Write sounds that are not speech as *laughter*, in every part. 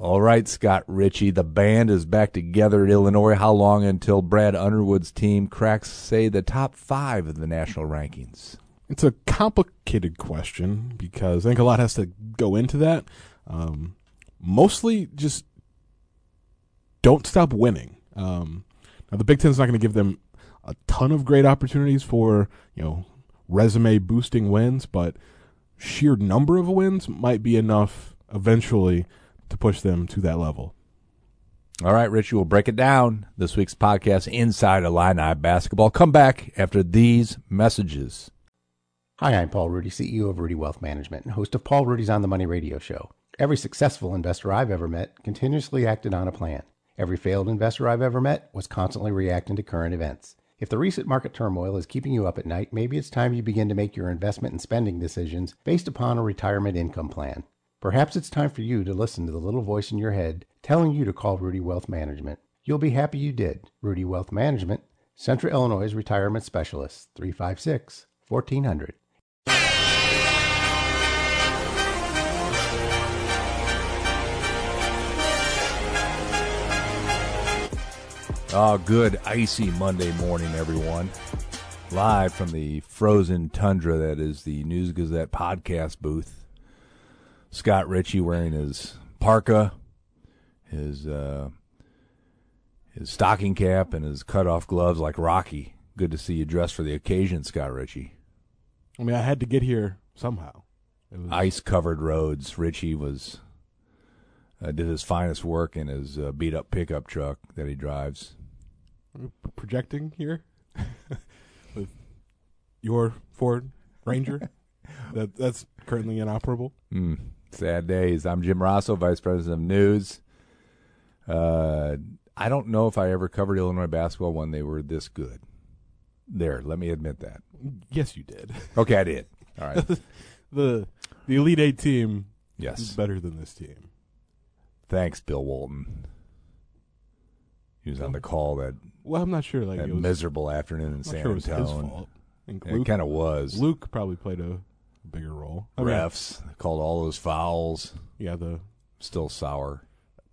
All right, Scott Richey, The band is back together at Illinois. How long until Brad Underwood's team cracks, say, the top five of the national rankings? It's a complicated question because I think a lot has to go into that. Um, mostly just don't stop winning. Um, now, the Big Ten's not going to give them a ton of great opportunities for, you know, resume boosting wins, but sheer number of wins might be enough eventually to push them to that level. All right, Richey, we'll break it down. This week's podcast, Inside Illini Basketball. Come back after these messages. Hi, I'm Paul Rudy, CEO of Rudy Wealth Management and host of Paul Rudy's On the Money radio show. Every successful investor I've ever met continuously acted on a plan. Every failed investor I've ever met was constantly reacting to current events. If the recent market turmoil is keeping you up at night, maybe it's time you begin to make your investment and spending decisions based upon a retirement income plan. Perhaps it's time for you to listen to the little voice in your head telling you to call Rudy Wealth Management. You'll be happy you did. Rudy Wealth Management, Central Illinois Retirement Specialist, 356 1400. Oh, ah, good icy Monday morning, everyone. Live from the frozen tundra that is the News Gazette podcast booth. Scott Richey wearing his parka, his uh, his stocking cap, and his cut off gloves like Rocky. Good to see you dressed for the occasion, Scott Richey. I mean, I had to get here somehow. Was, Ice covered roads. Richey was uh, did his finest work in his uh, beat up pickup truck that he drives. projecting here *laughs* with your Ford Ranger. *laughs* that that's currently inoperable. Mm, sad days. I'm Jim Rossow, Vice President of News. Uh, I don't know if I ever covered Illinois basketball when they were this good. There, let me admit that. Yes, you did. Okay, I did. All right. *laughs* the the Elite Eight team is Yes. better than this team. Thanks, Bill Walton. He was on the call that, Well, I'm not sure. Like that it was, miserable afternoon in I'm San sure it was his Antonio. fault. I think It kind of was. Luke probably played a bigger role. I mean, Refs called all those fouls. yeah, the Still sour.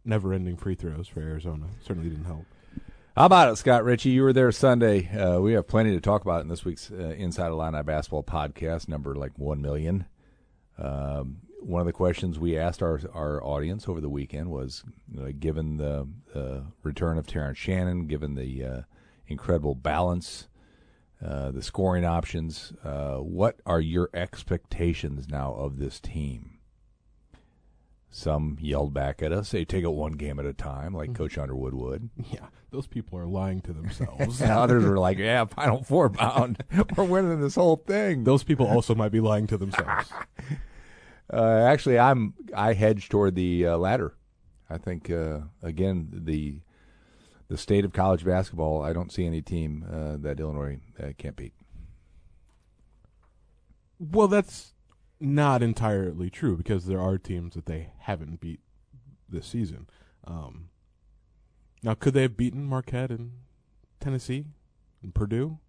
never-ending free throws for Arizona certainly didn't help. How about it, Scott Richey? You were there Sunday. Uh, we have plenty to talk about in this week's uh, Inside Illini Basketball podcast, number like 1 million. Um, one of the questions we asked our our audience over the weekend was, uh, given the uh, return of Terrence Shannon, given the uh, incredible balance, uh, the scoring options, uh, what are your expectations now of this team? Some yelled back at us, "Say, take it one game at a time," like Coach Underwood would. Yeah, those people are lying to themselves. *laughs* And others were like, "Yeah, Final Four bound. *laughs* We're winning this whole thing." those people also might be lying to themselves. *laughs* Uh, actually, I'm I hedge toward the uh, latter. I think uh, again the the state of college basketball. I don't see any team uh, that Illinois uh, can't beat. Well, that's not entirely true because there are teams that they haven't beat this season. Um, now, could they have beaten Marquette and Tennessee and Purdue?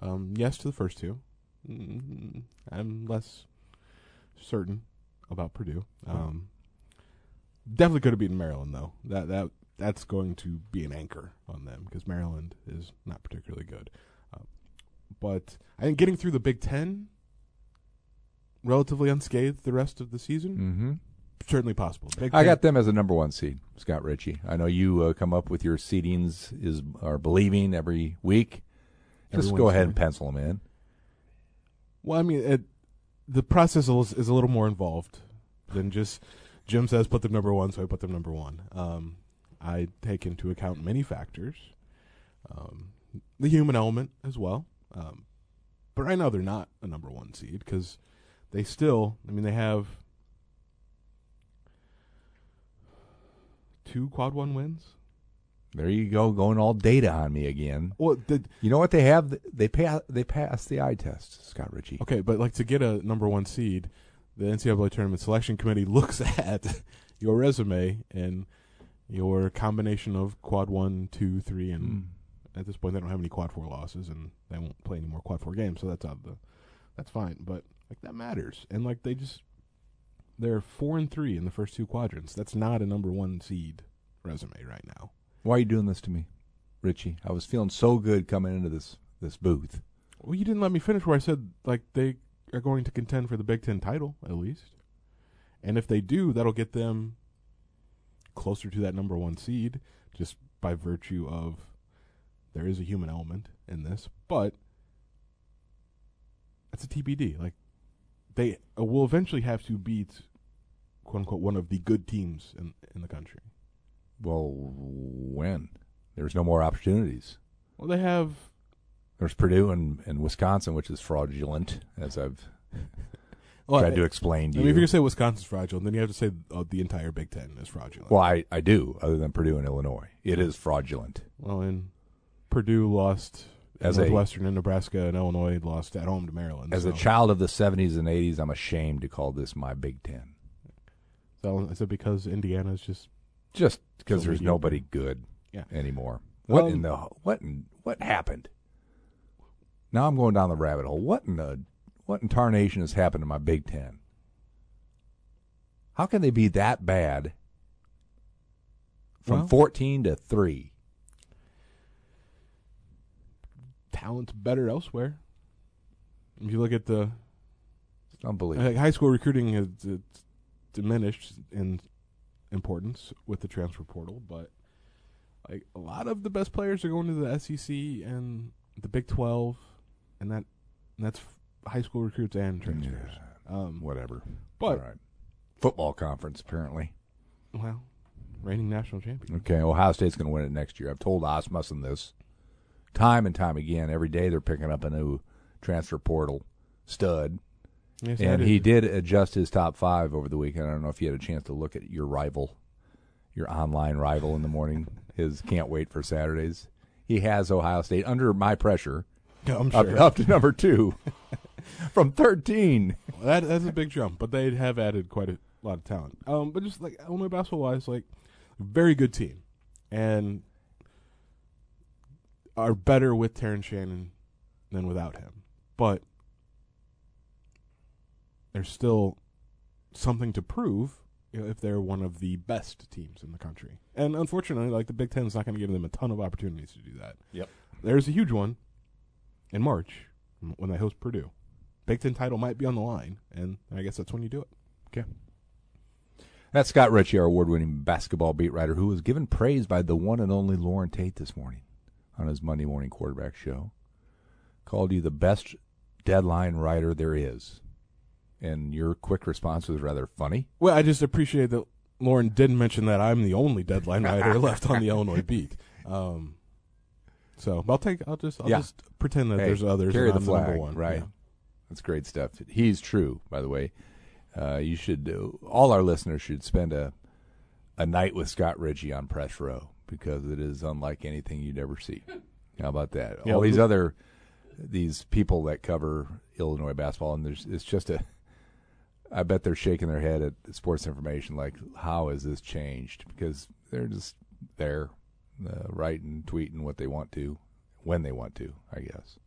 Um, yes, to the first two. Mm, I'm less certain about Purdue. Um, definitely could have beaten Maryland though. That that that's going to be an anchor on them because Maryland is not particularly good. Uh, but I think getting through the Big Ten relatively unscathed the rest of the season Mm-hmm. certainly possible. Big I Ten- got them as a number one seed, Scott Richey. I know you uh, come up with your seedings is are believing every week. Just Every go ahead and pencil them in. Well, I mean, it, the process is, is a little more involved than just Jim says put them number one, so I put them number one. Um, I take into account many factors, um, the human element as well. Um, but right now they're not a number one seed because they still, I mean, they have two quad one wins. There you go, going all data on me again. Well, did You know what they have? They pay. They pass the eye test, Scott Richey. okay, but like to get a number one seed, the NCAA tournament selection committee *laughs* looks at your resume and your combination of quad one, two, three, and Mm. at this point they don't have any quad four losses and they won't play any more quad four games, so that's out of the that's fine. But like that matters. And like they just they're four and three in the first two quadrants. That's not a number one seed resume right now. Why are you doing this to me, Richey? I was feeling so good coming into this this booth. Well, you didn't let me finish where I said like they are going to contend for the Big Ten title at least, and if they do, that'll get them closer to that number one seed just by virtue of there is a human element in this, but it's a TBD. Like they uh, will eventually have to beat quote unquote one of the good teams in in the country. Well, when there's no more opportunities. Well, they have There's Purdue and, and Wisconsin, which is fraudulent, as I've well, tried to explain I to mean, if you're you. gonna say Wisconsin's fraudulent, then you have to say uh, the entire Big Ten is fraudulent. Well, I, I do, other than Purdue and Illinois. It is fraudulent. Well, and Purdue lost As as a- and Nebraska and Illinois lost at home to Maryland. As so, a child of the 70s and 80s, I'm ashamed to call this my Big Ten. so is it because Indiana's just Just because So there's mediocre. nobody good Yeah. anymore. What in Um, the what in, what happened? Now I'm going down the rabbit hole. What in the what in tarnation has happened to my Big Ten? How can they be that bad from Well- 14 to three? talent's better elsewhere? If you look at the It's unbelievable. like, high school recruiting, has it's diminished in importance with the transfer portal, but like a lot of the best players are going to the SEC and the Big Twelve, and that and that's high school recruits and transfers. Um, Whatever. but right. Football conference apparently. well, reigning national champion. Okay, Ohio State's going to win it next year. I've told Asmussen this time and time again. Every day they're picking up a new transfer portal stud, Yes, and he did adjust his top five over the weekend. I don't know if you had a chance to look at your rival, your online rival in the morning. His can't wait for Saturdays. He has Ohio State under my pressure *laughs* I'm up, sure up to number two *laughs* from thirteen. that that's a big jump, but they have added quite a lot of talent. Um, but just like Illinois basketball wise, like very good team, and are better with Terrence Shannon than without him. But there's still something to prove you know, if they're one of the best teams in the country. And unfortunately, like the Big Ten is not going to give them a ton of opportunities to do that. Yep. There's a huge one in March when they host Purdue. Big Ten title might be on the line, and I guess that's when you do it. Okay. That's Scott Richey, our award-winning basketball beat writer, who was given praise by the one and only Loren Tate this morning on his Monday morning quarterback show. Called you the best deadline writer there is, and your quick response was rather funny. Well, I just appreciate that Loren didn't mention that I'm the only deadline writer *laughs* left on the Illinois beat. Um, so I'll take. I'll just. I'll Yeah. just pretend that Hey, there's others. carry the flag, one. right? Yeah. That's great stuff. He's true, by the way. Uh, you should. Uh, all our listeners should spend a a night with Scott Richey on press row because it is unlike anything you'd ever see. How about that? Yeah, all these other these people that cover Illinois basketball, and there's it's just a. I bet they're shaking their head at Sports Information, like, how has this changed? Because they're just there, uh, writing, tweeting what they want to, when they want to. I guess.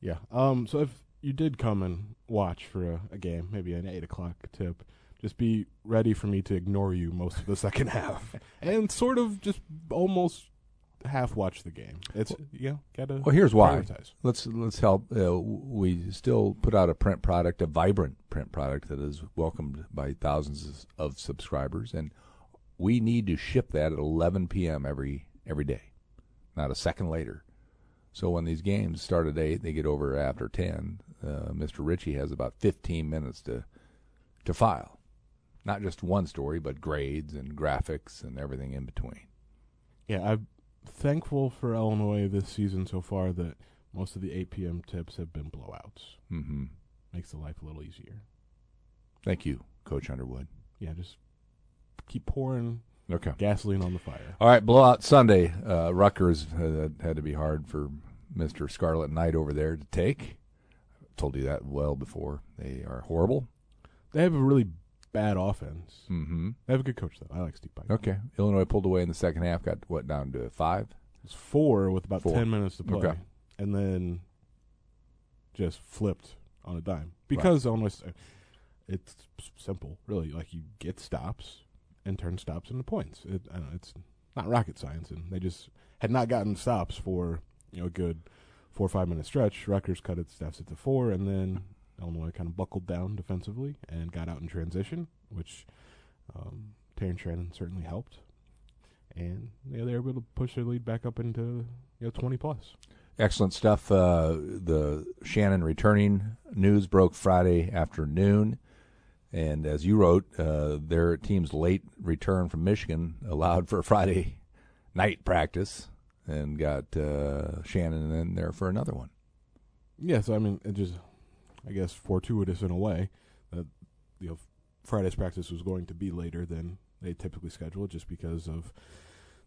Yeah. Um. So if you did come and watch for a, a game, maybe an eight o'clock tip, just be ready for me to ignore you most of the second *laughs* half, and sort of just almost half watch the game. It's you know gotta. Well, here's why. prioritize. Let's let's help. Uh, we still put out a print product, a vibrant print product that is welcomed by thousands of subscribers, and we need to ship that at 11 p.m. every every day, not a second later. So when these games start at eight, they get over after 10. Uh, Mr. Richey has about 15 minutes to to file, not just one story, but grades and graphics and everything in between. Yeah, I'm thankful for Illinois this season so far that most of the 8 p.m. tips have been blowouts. hmm Makes the life a little easier. Thank you, Coach Underwood. Yeah, just keep pouring Okay. gasoline on the fire. All right, blowout Sunday. Uh, Rutgers uh, had to be hard for Mister Scarlet Knight over there to take. told you that well before. They are horrible. They have a really bad offense. Mm-hmm. They have a good coach though. I like Steve Pikiell. Okay. Illinois pulled away in the second half. Got what down to five. It's four with about Four. ten minutes to play, Okay. and then just flipped on a dime because almost it's simple, really. Like you get stops and turn stops into points. It, know, it's not rocket science, and they just had not gotten stops for you know a good four or five minute stretch. Rutgers cut its deficit to four, and then Illinois kind of buckled down defensively and got out in transition, which um, Terrence Shannon certainly helped and yeah, they were able to push their lead back up into you know twenty plus. Excellent stuff. Uh, the Shannon returning news broke Friday afternoon. And as you wrote, uh, their team's late return from Michigan *laughs* allowed for a Friday night practice and got uh, Shannon in there for another one. Yeah, so I mean, it just I guess fortuitous in a way that you know Friday's practice was going to be later than they typically schedule, just because of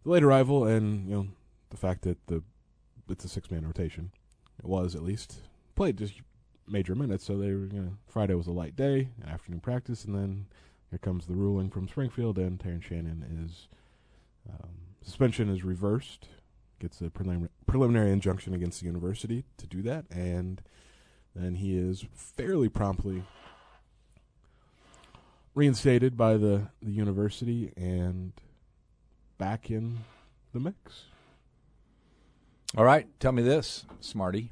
the late arrival and you know the fact that the it's a six man rotation. It was at least played just major minutes, so they were you know Friday was a light day, afternoon practice, and then here comes the ruling from Springfield, and Terrence Shannon is um, suspension is reversed, gets a prelim- preliminary injunction against the university to do that, and then he is fairly promptly reinstated by the, the university and back in the mix. All right, tell me this, Smarty.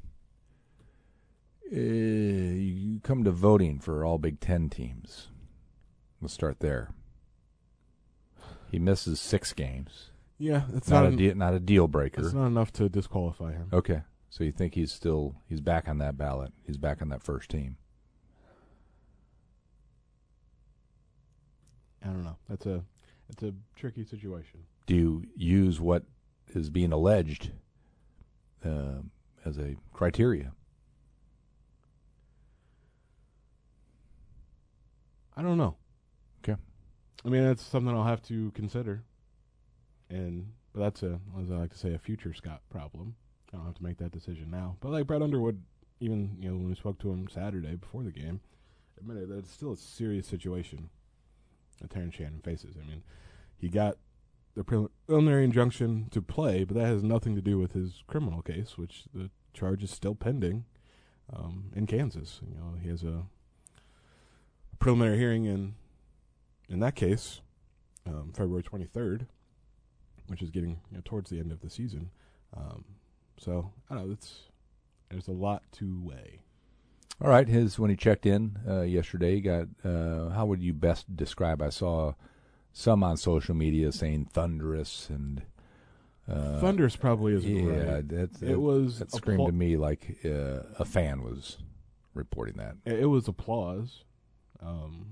Uh, you come to voting for all Big Ten teams. Let's start there. He misses six games. Yeah, it's Not, not, a de- not a deal breaker. it's not enough to disqualify him. Okay, so you think he's still he's back on that ballot? He's back on that first team. I don't know. That's a it's a tricky situation. Do you use what is being alleged uh, as a criteria? I don't know. Okay. I mean, that's something I'll have to consider. And but that's a, as I like to say, a future Scott problem. I don't have to make that decision now. But like Brad Underwood, even you know when we spoke to him Saturday before the game, admitted that it's still a serious situation that Terrence Shannon faces. I mean, he got the preliminary injunction to play, but that has nothing to do with his criminal case, which the charge is still pending um, in Kansas. You know, he has a preliminary hearing in in that case, um, February twenty third, which is getting you know, towards the end of the season. Um, so I don't know. It's there's a lot to weigh. All right, his when he checked in uh, yesterday, got uh, how would you best describe? I saw some on social media saying thunderous and uh, Thunderous probably isn't Yeah, right. that's, It was that screamed to me like uh, a fan was reporting that. It was applause, um,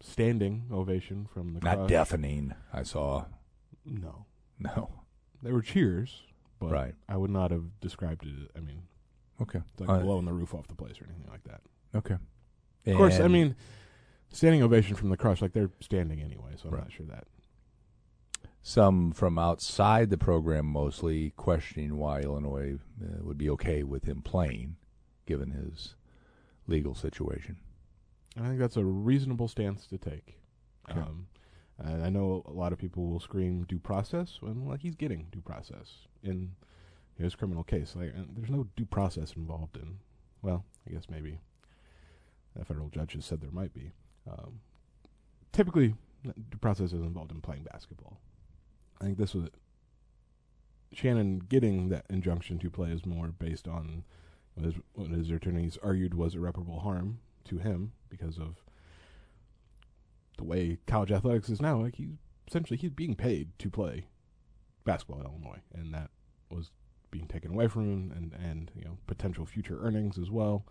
standing ovation from the crowd. Not deafening. I saw No, no. There were cheers, but Right. I would not have described it. I mean, Okay. it's like Uh, blowing the roof off the place or anything like that. Okay. Of course, I mean, standing ovation from the crush, like they're standing anyway, so I'm Right. not sure that. some from outside the program mostly questioning why Illinois uh, would be okay with him playing, given his legal situation. I think that's a reasonable stance to take. Okay. Um, and I know a lot of people will scream due process when like he's getting due process in his criminal case. Like, and there's no due process involved in. Well, I guess maybe a federal judge has said there might be. Um, typically, due process is involved in playing basketball. I think this was Shannon getting that injunction to play is more based on what his, what his attorneys argued was irreparable harm to him because of the way college athletics is now. Like he's essentially he's being paid to play basketball at Illinois, and that was being taken away from him, and and you know potential future earnings as well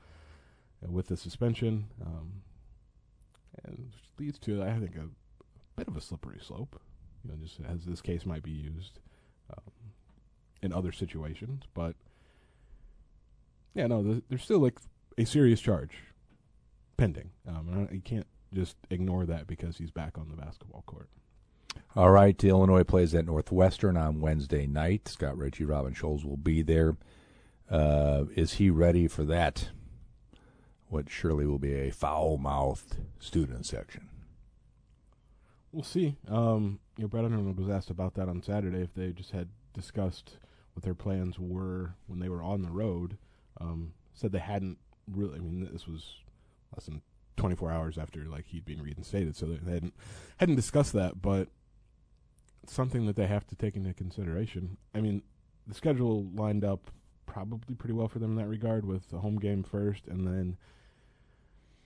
uh, with the suspension, um, and which leads to I think a bit of a slippery slope. You know, just as this case might be used um, in other situations, but yeah, no, th- there's still like a serious charge pending. Um, you can't just ignore that because he's back on the basketball court. All right, Illinois plays at Northwestern on Wednesday night. Scott Richey, Robin Scholes will be there. Uh, is he ready for that? What surely will be a foul-mouthed student section. We'll see. Um, you know, Brad Underwood was asked about that on Saturday if they just had discussed what their plans were when they were on the road. Um, said they hadn't really. I mean, this was less than 24 hours after like he'd been reinstated, so they hadn't hadn't discussed that. But it's something that they have to take into consideration. I mean, the schedule lined up probably pretty well for them in that regard, with the home game first, and then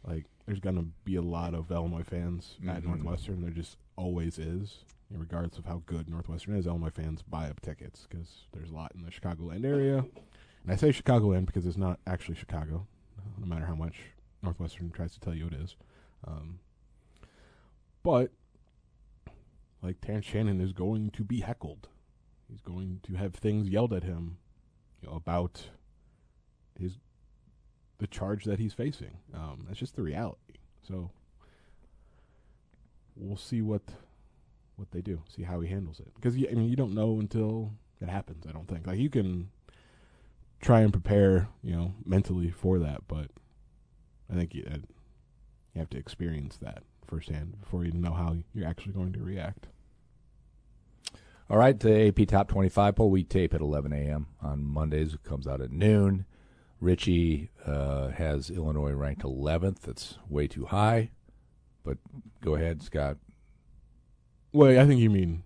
like there's gonna be a lot of Illinois fans at Mhm. Northwestern. There just always is, regardless of how good Northwestern is. Illinois fans buy up tickets because there's a lot in the Chicagoland area. And I say Chicagoland because it's not actually Chicago, no matter how much Northwestern tries to tell you it is. Um, but like Terrence Shannon is going to be heckled. He's going to have things yelled at him, you know, about his the charge that he's facing. Um, that's just the reality. So we'll see what what they do. See how he handles it. Because I mean, you don't know until it happens. I don't think. Like you can try and prepare, you know, mentally for that, but I think you, uh, you have to experience that firsthand before you know how you're actually going to react. All right, the AP Top 25 poll we tape at 11 a.m. on Mondays. It comes out at noon. Richey uh, has Illinois ranked 11th. That's way too high. But go ahead, Scott. Well, I think you mean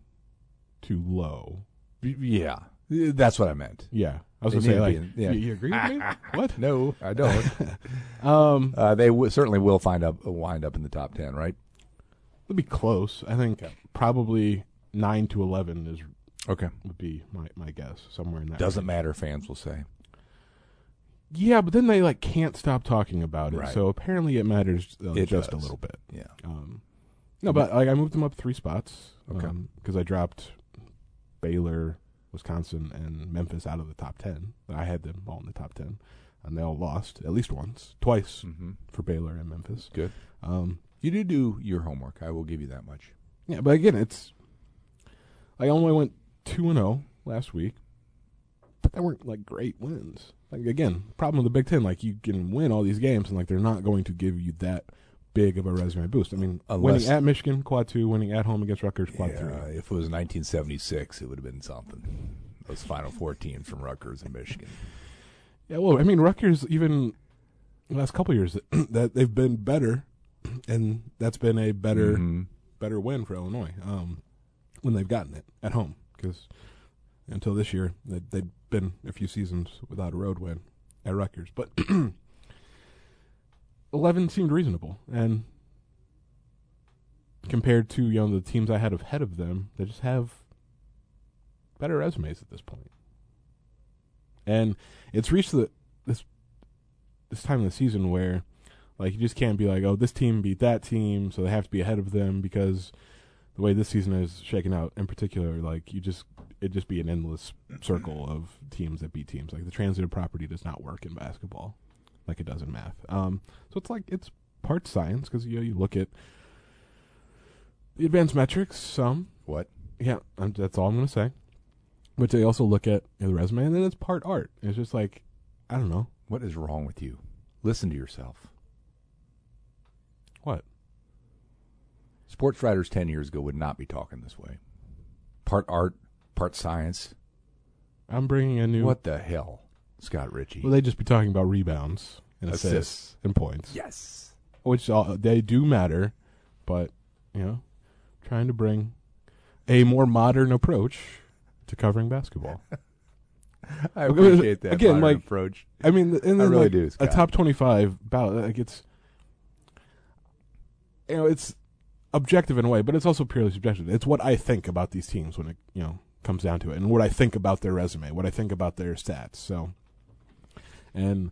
too low. Y- Yeah, that's what I meant. Yeah, I was gonna say like, in- yeah. you, you agree with me? *laughs* what? No, I don't. *laughs* Um, uh, they w- certainly will find up wind up in the top 10, right? it'll be close. I think probably nine to eleven is Okay. would be my my guess somewhere in that. Doesn't range. matter, fans will say. Yeah, but then they like can't stop talking about it. Right. So apparently it matters uh, It just does. a little bit. Yeah. Um, no, but like I moved them up three spots. Okay. Because I dropped Baylor, Wisconsin, and Memphis out of the top ten. I had them all in the top ten, and they all lost at least once, twice Mm-hmm. for Baylor and Memphis. Good. Um, You do do your homework. I will give you that much. yeah, but again, it's I only went two and zero last week, but they weren't like great wins. Like again, problem with the Big Ten, like you can win all these games, and like they're not going to give you that big of a resume boost. I mean, Unless- winning at Michigan, quad two, winning at home against Rutgers, quad Yeah, three. if it was 1976, it would have been something. Those Final Four teams from Rutgers and Michigan. Yeah, well, I mean, Rutgers even the last couple years *clears throat* that they've been better, *clears throat* and that's been a better Mhm. better win for Illinois um, when they've gotten it at home. Because until this year, they'd, they'd been a few seasons without a road win at Rutgers. But *clears throat* 11 seemed reasonable. And compared to you know the teams I had ahead of them, they just have better resumes at this point. And it's reached the this this time of the season where like you just can't be like, oh, this team beat that team, so they have to be ahead of them because the way this season is shaken out, in particular, like you just it just be an endless circle of teams that beat teams. Like the transitive property does not work in basketball, like it does in math. Um, so it's like it's part science because you know, you look at the advanced metrics, some What? yeah, i that's all I'm gonna say. But they also look at you know, the resume, and then it's part art. It's just like I don't know What is wrong with you? Listen to yourself. what. Sports writers 10 years ago would not be talking this way. Part art, part science. I'm bringing a new. What the hell, Scott Richey? Will they just be talking about rebounds and Assists. assists, and points? yes. which all, they do matter, but you know, trying to bring a more modern approach to covering basketball. *laughs* I appreciate that Again, like- approach. I mean, and then really like, do, A top twenty-five ballot, like it's, you know, it's objective in a way, but it's also purely subjective. It's what I think about these teams when it you know comes down to it, and what I think about their resume, what I think about their stats. So, and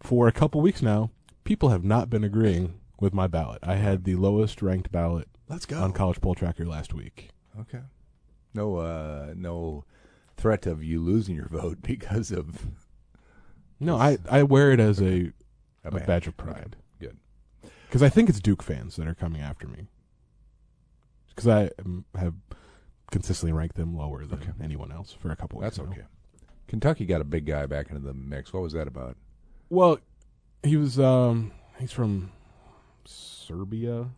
for a couple weeks now, people have not been agreeing with my ballot. I had the lowest ranked ballot Let's go. on College Poll Tracker last week. Okay. No, uh, no threat of you losing your vote *laughs* because of No, I, I wear it as a, a a badge. of Okay, pride Good. because I think it's Duke fans that are coming after me. Because I um, have consistently ranked them lower than anyone else for a couple. weeks. That's now. Kentucky got a big guy back into the mix. What was that about? Well, he was um he's from Serbia,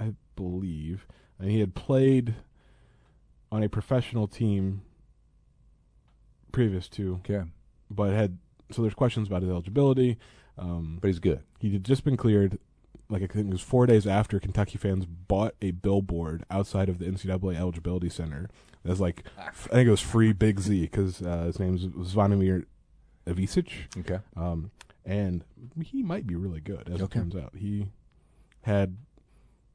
I believe, and he had played on a professional team previous to, Okay, but had so there's questions about his eligibility. Um, but he's good. he had just been cleared. Like I think it was four days after Kentucky fans bought a billboard outside of the NCAA eligibility center. That's like I think it was free Big Z because uh, his name was Zvonimir Ivisic. Okay, Um, and he might be really good, as it turns out. He had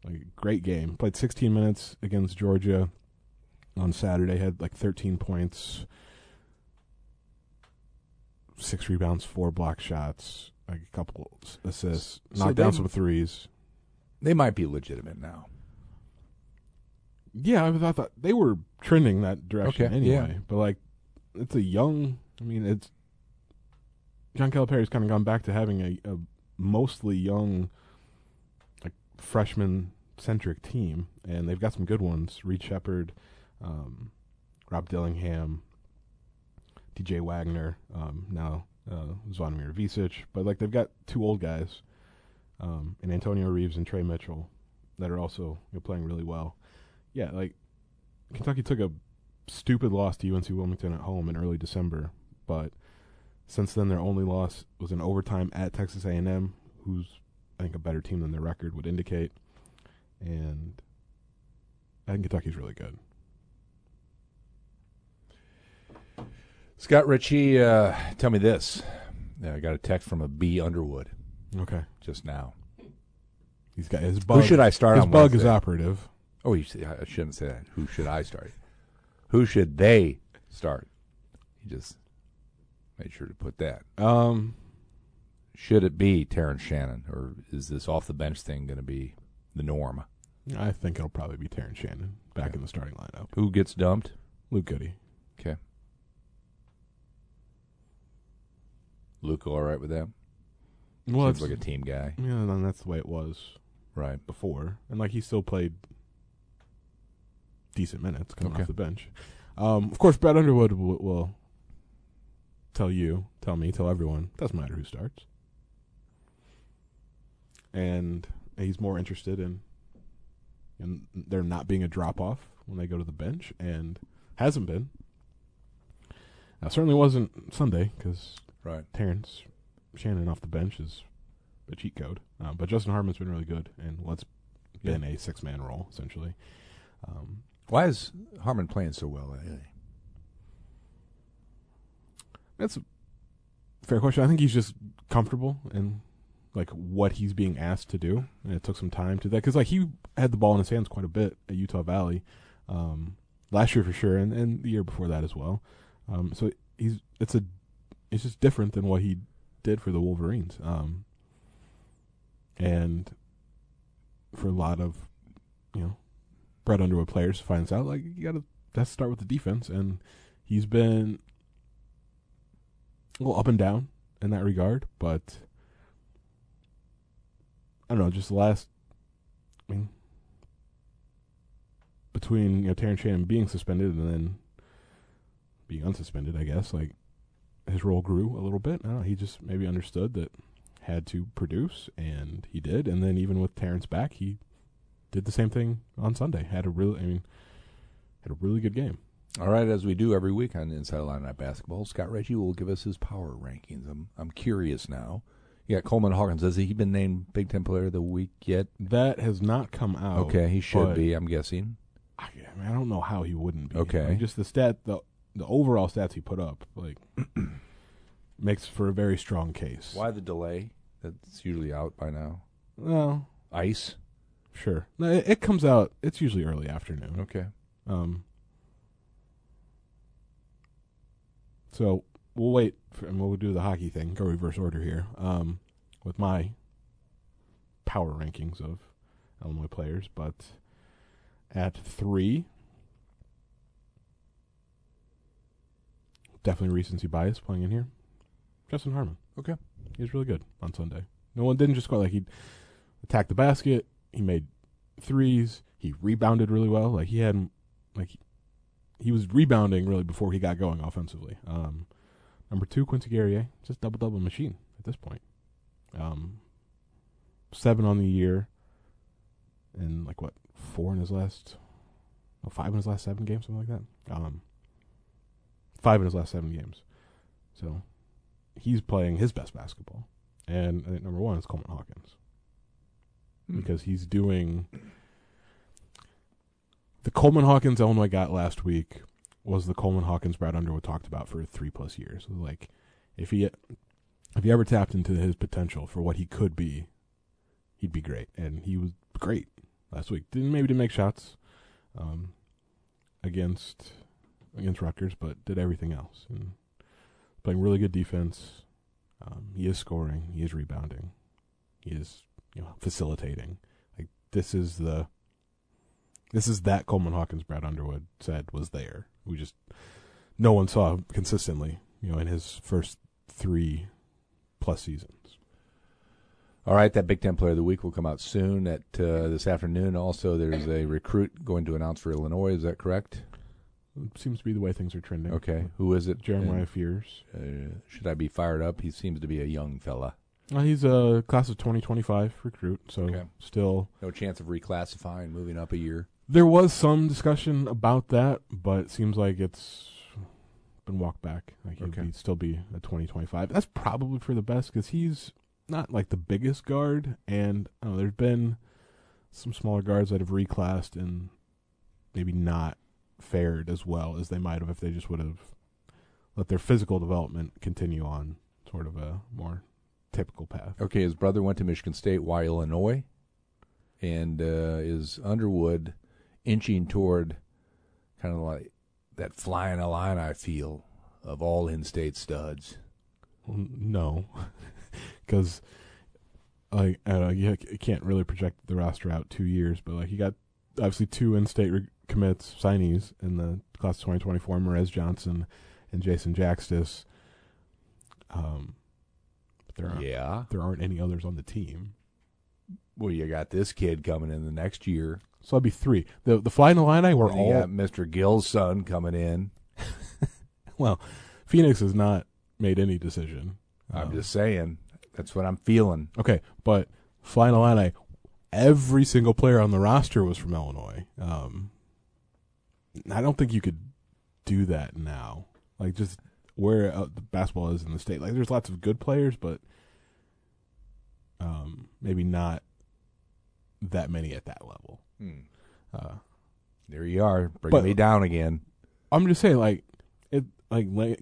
like a great game. Played 16 minutes against Georgia on Saturday. Had like 13 points, six rebounds, four block shots, like a couple assists, So knocked down some threes. they might be legitimate now. Yeah, I, I thought they were trending that direction Okay, anyway. yeah. But like, it's a young. I mean, it's John Calipari's kind of gone back to having a, a mostly young, like freshman centric team, and they've got some good ones. Reed Sheppard, um, Rob Dillingham, DJ Wagner, um, now uh, Zvonimir Visic, but like they've got two old guys, um, and Antonio Reeves and Tre Mitchell, that are also you know, playing really well. Yeah, like Kentucky took a stupid loss to UNC Wilmington at home in early December, but since then their only loss was in overtime at Texas A&M, who's I think a better team than their record would indicate, and I think Kentucky's really good. Scott Richey, uh, tell me this. Yeah, I got a text from a B Underwood Okay, just now. he's got his bug. Who should I start His bug is operative. Oh, you I shouldn't say that. Who should I start? Who should they start? He just made sure to put that. Um, Should it be Terrence Shannon, or is this off the bench thing going to be the norm? I think it'll probably be Terrence Shannon back in the starting lineup. Who gets dumped? Luke Goode. Okay. Luke, all right with that? Well, Seems it's, like a team guy, yeah, and that's the way it was right? before, and like he still played decent minutes coming Okay. off the bench. Um, of course, Brad Underwood will, will tell you, tell me, tell everyone. Doesn't matter who starts, and he's more interested in in there not being a drop off when they go to the bench, and hasn't been. Now, certainly wasn't Sunday because Right. Terrence Shannon off the bench is a cheat code. Um, but Justin Harmon's been really good, and what's been a six man role essentially. Um, Why is Harmon playing so well? eh? that's a fair question. I think he's just comfortable in like what he's being asked to do, and it took some time to that because like he had the ball in his hands quite a bit at Utah Valley um, last year for sure, and, and the year before that as well. Um, so he's it's a it's just different than what he did for the Wolverines. Um, and for a lot of you know Brad Underwood players finds out like you got to that's start with the defense, and he's been a little up and down in that regard, but I don't know, just the last I mean between you know Terrence Shannon being suspended and then being unsuspended, I guess, like his role grew a little bit. I don't know, he just maybe understood that had to produce and he did, and then even with Terrence back, he did the same thing on Sunday. Had a really I mean had a really good game. All right, as we do every week on Inside Illini Basketball, Scott Richey will give us his power rankings. I'm I'm curious now. Yeah, Coleman Hawkins. Has he been named Big Ten Player of the Week yet? That has not come out. okay, he should be. I'm guessing. I, I mean, I don't know how he wouldn't be. Okay. Like, just the stat, the the overall stats he put up, like *clears throat* makes for a very strong case. Why the delay? That's usually out by now. Well, Ice. Sure. No, it, it comes out. It's usually early afternoon. Okay. Um. So we'll wait, for, and we'll do the hockey thing. Go reverse order here. Um, with my power rankings of Illinois players, but at three, definitely recency bias playing in here. Justin Harmon. Okay. He was really good on Sunday. No one didn't just score like he attacked the basket. He made threes. He rebounded really well. Like he had like he was rebounding really before he got going offensively. Um, number two, Quincy Guerrier, just double double machine at this point. Um, seven on the year, and like what four in his last, five in his last seven games, something like that. Um, five in his last seven games. So he's playing his best basketball. And I think number one is Coleman Hawkins Hmm. because he's doing the Coleman Hawkins Illinois got last week was the Coleman Hawkins Brad Underwood talked about for three plus years. Like if he if he ever tapped into his potential for what he could be, he'd be great. And he was great last week. Didn't maybe didn't make shots um, against against Rutgers, but did everything else and playing really good defense. Um, he is scoring. He is rebounding. He is you know facilitating. Like this is the this is that Coleman Hawkins Brad Underwood said was there. We just no one saw consistently. You know, in his first three plus seasons. All right, that Big Ten Player of the Week will come out soon at uh, this afternoon. Also, there's a recruit going to announce for Illinois. Is that correct? It seems to be the way things are trending. Okay, who is it? Jeremiah And, Fears. uh, should I be fired up? He seems to be a young fella. Well, he's a class of 2025 recruit, so Okay. still No chance of reclassifying, moving up a year. There was some discussion about that, but it seems like it's been walked back. Like he'd Okay. be, still be a 2025. That's probably for the best because he's not like the biggest guard, and know, there's been some smaller guards that have reclassed and maybe not fared as well as they might have if they just would have let their physical development continue on sort of a more typical path. Okay, his brother went to Michigan State. Why Illinois? And uh, is Underwood inching toward kind of like that flying Illini feel of all in-state studs? No, *laughs* because like I don't know, you can't really project the roster out two years, but like you got obviously two in-state re- commits signees in the class of 2024, Morez Johnson and Jason Jakstys. Um, there aren't Yeah. there aren't any others on the team, Well, you got this kid coming in the next year. so that'd be three. the The Flying Illini were And you all got Mr. Gill's son coming in. *laughs* well. Phoenix has not made any decision. I'm Um, just saying. That's what I'm feeling. Okay, but Flying Illini, every single player on the roster was from Illinois. Um, I don't think you could do that now. Like just where uh, the basketball is in the state. Like there's lots of good players, but um, maybe not that many at that level. Uh, There you are, bringing But- me down again. I'm just saying, like it, like, like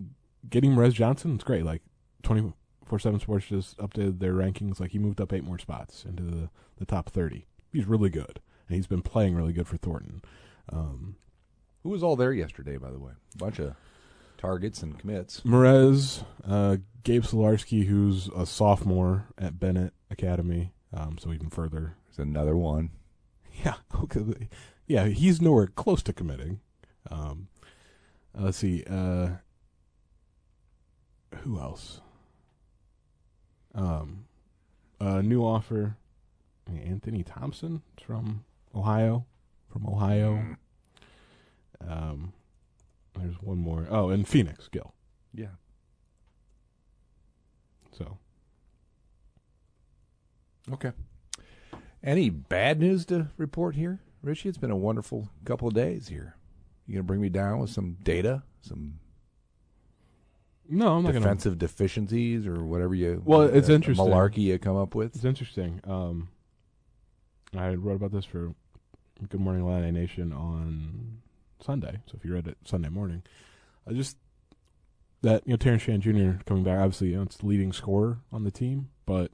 getting Morez Johnson is great. Like twenty four seven Sports just updated their rankings. Like he moved up eight more spots into the the top thirty. He's really good, and he's been playing really good for Thornton. Um, Who was all there yesterday, by the way? A bunch of targets and commits. Morez, uh, Gabe Solarski, who's a sophomore at Benet Academy, um, so even further. There's another one. Yeah, *laughs* okay. yeah, he's nowhere close to committing. Um, uh, let's see, uh, who else? Um, a new offer, Anthony Thompson from Ohio, from Ohio. Um, there's one more. Oh, and Phoenix Gill. Yeah. So Okay. Any bad news to report here, Richey? It's been a wonderful couple of days here. You gonna bring me down with some data, some no, I'm not gonna. defensive deficiencies, or whatever you? Well, it's uh, interesting. Malarkey you come up with. It's interesting. Um, I wrote about this for Good Morning Illini Nation on Sunday. So if you read it Sunday morning, I just that you know Terrence Shan Jr. coming back. Obviously, you know, it's the leading scorer on the team, but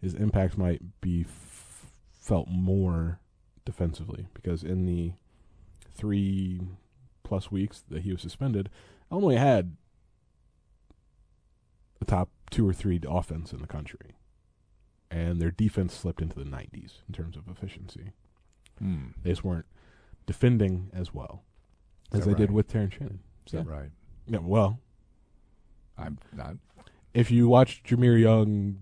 his impact might be f- felt more defensively because in the three plus weeks that he was suspended, Illinois had a top two or three offense in the country and their defense slipped into the 90s in terms of efficiency. Hmm. They just weren't defending as well as they did with Terrence Shannon. That right? Yeah, well, I'm not. if you watched Jahmir Young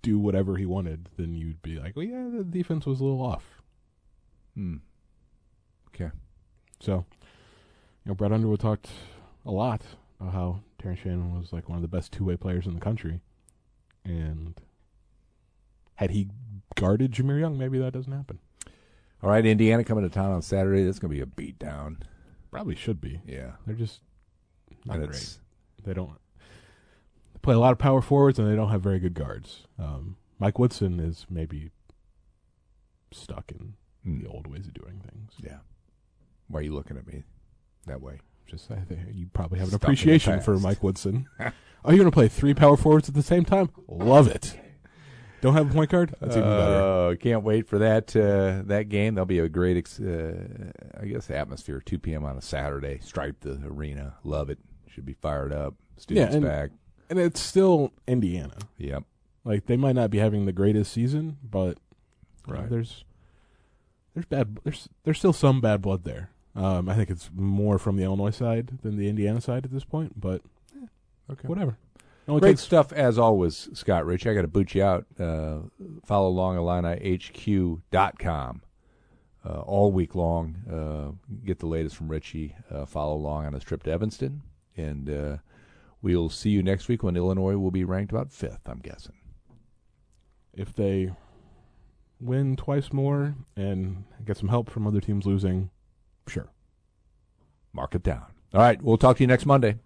do whatever he wanted, then you'd be like, well, yeah, the defense was a little off. Hmm. Okay. So, you know, Brad Underwood talked a lot about how Terrence Shannon was like one of the best two way players in the country, and had he guarded Jahmir Young, maybe that doesn't happen. All right, Indiana coming to town on Saturday. That's going to be a beatdown. Probably should be. Yeah. They're just not And great. They don't they play a lot of power forwards, and they don't have very good guards. Um, Mike Woodson is maybe stuck in Hmm. the old ways of doing things. Yeah. Why are you looking at me that way? Just I think you probably have an Stuck appreciation for. Mike Woodson. Are you going to play three power forwards at the same time? Love it. Don't have a point guard? That's even better. Uh, can't wait for that uh, that game. There'll be a great, ex- uh, I guess, atmosphere. 2 p.m. on a Saturday. Stripe the arena. Love it. Should be fired up. Students and- back. And it's still Indiana. Yep. Like they might not be having the greatest season, but you know, there's there's bad there's there's still some bad blood there. Um, I think it's more from the Illinois side than the Indiana side at this point, but Okay. whatever. Great takes stuff as always, Scott Rich. I got to boot you out. Uh, follow along IlliniHQ.com uh, all week long. Uh, get the latest from Richey. Uh, follow along on his trip to Evanston. And uh, we'll see you next week when Illinois will be ranked about fifth, I'm guessing. if they win twice more and get some help from other teams losing, sure. Mark it down. All right. We'll talk to you next Monday.